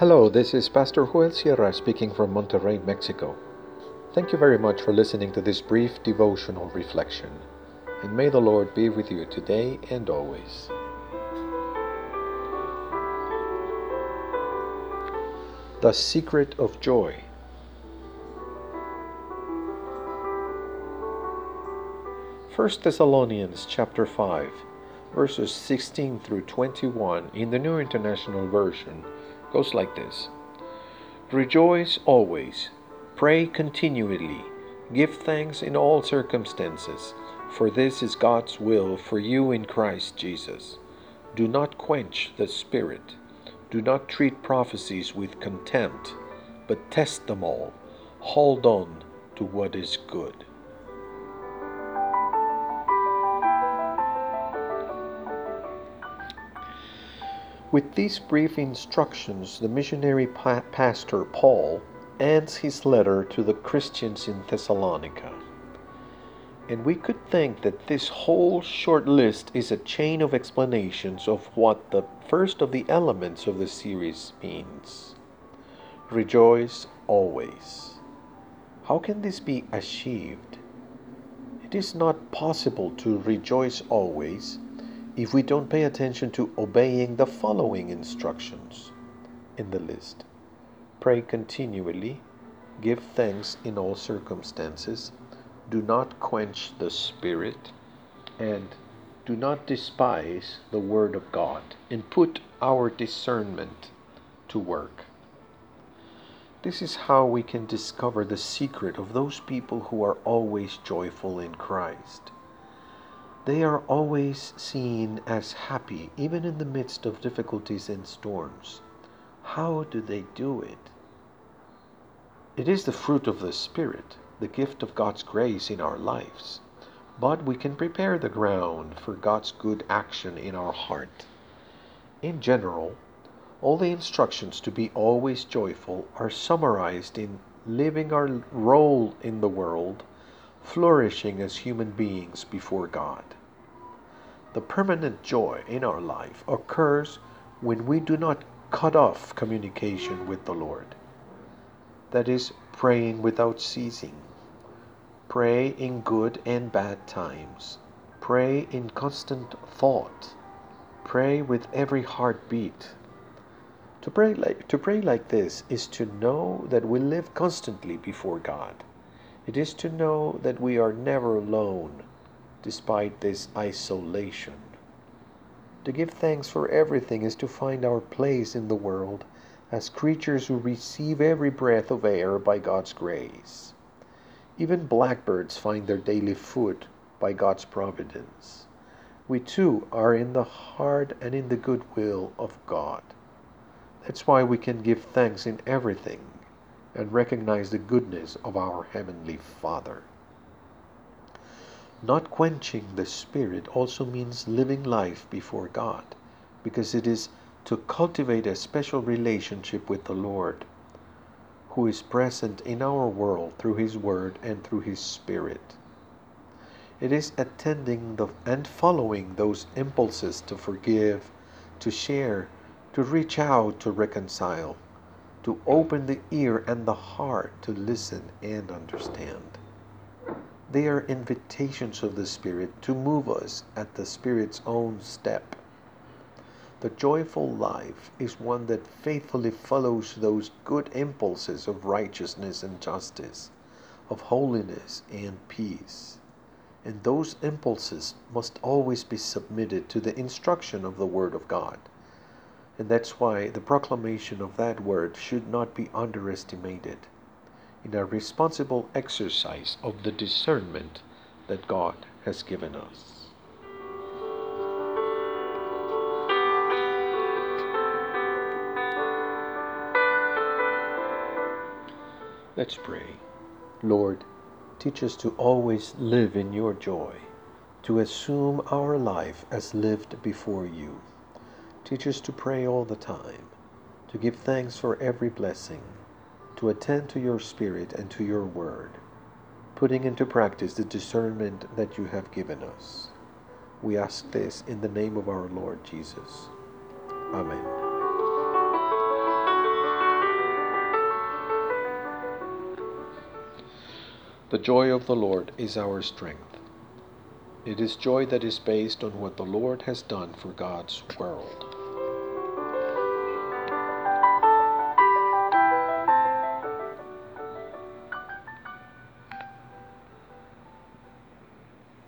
Hello, this is Pastor Joel Sierra speaking from Monterrey, Mexico. Thank you very much for listening to this brief devotional reflection, and may the Lord be with you today and always. The Secret of Joy. First Thessalonians chapter 5 verses 16 through 21 in the New International Version goes like this Rejoice always, pray continually, give thanks in all circumstances, for this is God's will for you in Christ Jesus. Do not quench the Spirit, do not treat prophecies with contempt, but test them all. Hold on to what is good. With these brief instructions, the missionary pa- pastor Paul ends his letter to the Christians in Thessalonica. And we could think that this whole short list is a chain of explanations of what the first of the elements of the series means. Rejoice always. How can this be achieved? It is not possible to rejoice always if we don't pay attention to obeying the following instructions in the list pray continually, give thanks in all circumstances, do not quench the Spirit, and do not despise the Word of God, and put our discernment to work. This is how we can discover the secret of those people who are always joyful in Christ. They are always seen as happy, even in the midst of difficulties and storms. How do they do it? It is the fruit of the Spirit, the gift of God's grace in our lives. But we can prepare the ground for God's good action in our heart. In general, all the instructions to be always joyful are summarized in living our role in the world flourishing as human beings before God. The permanent joy in our life occurs when we do not cut off communication with the Lord. That is, praying without ceasing. Pray in good and bad times. Pray in constant thought. Pray with every heartbeat. To pray like to pray like this is to know that we live constantly before God. It is to know that we are never alone despite this isolation. To give thanks for everything is to find our place in the world as creatures who receive every breath of air by God's grace. Even blackbirds find their daily food by God's providence. We too are in the heart and in the good will of God. That's why we can give thanks in everything and recognize the goodness of our Heavenly Father. Not quenching the Spirit also means living life before God, because it is to cultivate a special relationship with the Lord, who is present in our world through His Word and through His Spirit. It is attending the, and following those impulses to forgive, to share, to reach out, to reconcile, to open the ear and the heart to listen and understand. They are invitations of the Spirit to move us at the Spirit's own step. The joyful life is one that faithfully follows those good impulses of righteousness and justice, of holiness and peace. And those impulses must always be submitted to the instruction of the Word of God. And that's why the proclamation of that word should not be underestimated in a responsible exercise of the discernment that God has given us. Let's pray. Lord, teach us to always live in your joy, to assume our life as lived before you. Teach us to pray all the time, to give thanks for every blessing, to attend to your spirit and to your word, putting into practice the discernment that you have given us. We ask this in the name of our Lord Jesus. Amen. The joy of the Lord is our strength. It is joy that is based on what the Lord has done for God's world.